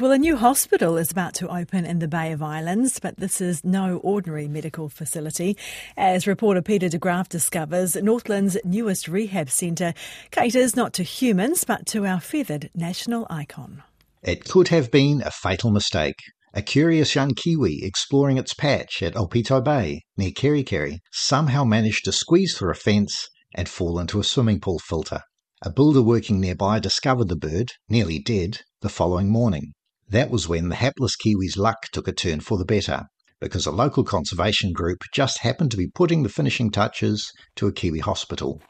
Well, a new hospital is about to open in the Bay of Islands, but this is no ordinary medical facility. As reporter Peter de Graaf discovers, Northland's newest rehab centre caters not to humans, but to our feathered national icon. It could have been a fatal mistake. A curious young Kiwi exploring its patch at Opito Bay, near Kerikeri, somehow managed to squeeze through a fence and fall into a swimming pool filter. A builder working nearby discovered the bird, nearly dead, the following morning. That was when the hapless Kiwi's luck took a turn for the better, because a local conservation group just happened to be putting the finishing touches to a Kiwi hospital.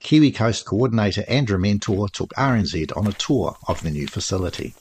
Kiwi Coast coordinator Andrew Mentor took RNZ on a tour of the new facility.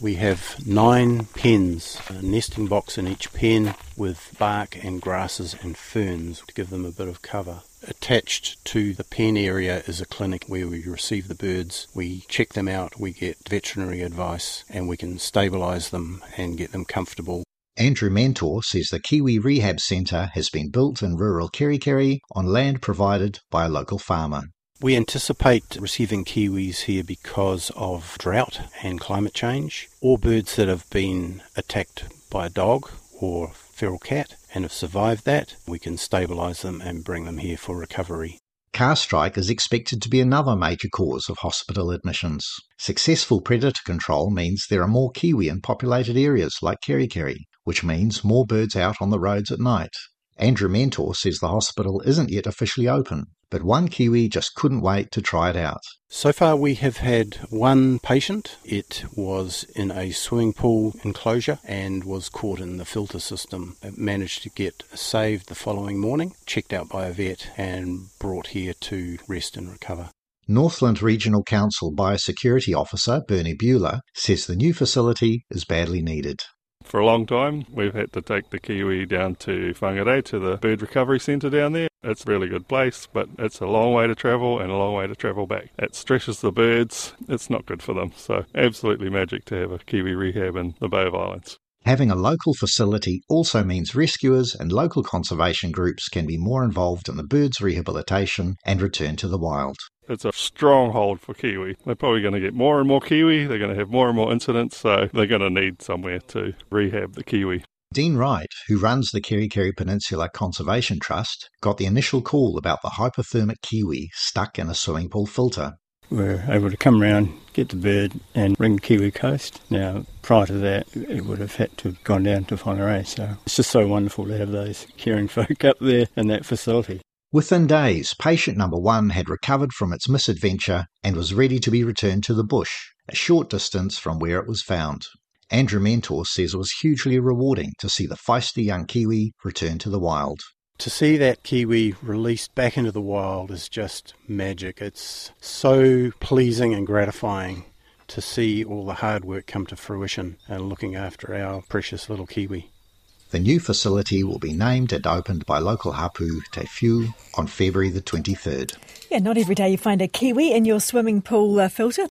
We have nine pens, a nesting box in each pen with bark and grasses and ferns to give them a bit of cover. Attached to the pen area is a clinic where we receive the birds, we check them out, we get veterinary advice, and we can stabilise them and get them comfortable. Andrew Mentor says the Kiwi Rehab Centre has been built in rural Kerikeri on land provided by a local farmer. We anticipate receiving kiwis here because of drought and climate change, or birds that have been attacked by a dog or feral cat and have survived that. We can stabilise them and bring them here for recovery. Car strike is expected to be another major cause of hospital admissions. Successful predator control means there are more kiwi in populated areas like Kerikeri, which means more birds out on the roads at night. Andrew Mentor says the hospital isn't yet officially open, but one Kiwi just couldn't wait to try it out. So far, we have had one patient. It was in a swimming pool enclosure and was caught in the filter system. It managed to get saved the following morning, checked out by a vet, and brought here to rest and recover. Northland Regional Council Biosecurity Officer Bernie Bueller says the new facility is badly needed. For a long time, we've had to take the kiwi down to Whangarei to the bird recovery centre down there. It's a really good place, but it's a long way to travel and a long way to travel back. It stresses the birds, it's not good for them. So, absolutely magic to have a kiwi rehab in the Bay of Islands. Having a local facility also means rescuers and local conservation groups can be more involved in the birds' rehabilitation and return to the wild. It's a stronghold for kiwi. They're probably going to get more and more kiwi, they're going to have more and more incidents, so they're going to need somewhere to rehab the kiwi. Dean Wright, who runs the Kerikeri Peninsula Conservation Trust, got the initial call about the hypothermic kiwi stuck in a swimming pool filter We were able to come around, get the bird, and bring Kiwi Coast. Now, prior to that, it would have had to have gone down to Whangarei. So it's just so wonderful to have those caring folk up there in that facility. Within days, patient number one had recovered from its misadventure and was ready to be returned to the bush, a short distance from where it was found. Andrew Mentor says it was hugely rewarding to see the feisty young Kiwi return to the wild. To see that kiwi released back into the wild is just magic. It's so pleasing and gratifying to see all the hard work come to fruition and looking after our precious little kiwi. The new facility will be named and opened by local hapu Te Whiu on February the 23rd. Yeah, not every day you find a kiwi in your swimming pool uh, filter.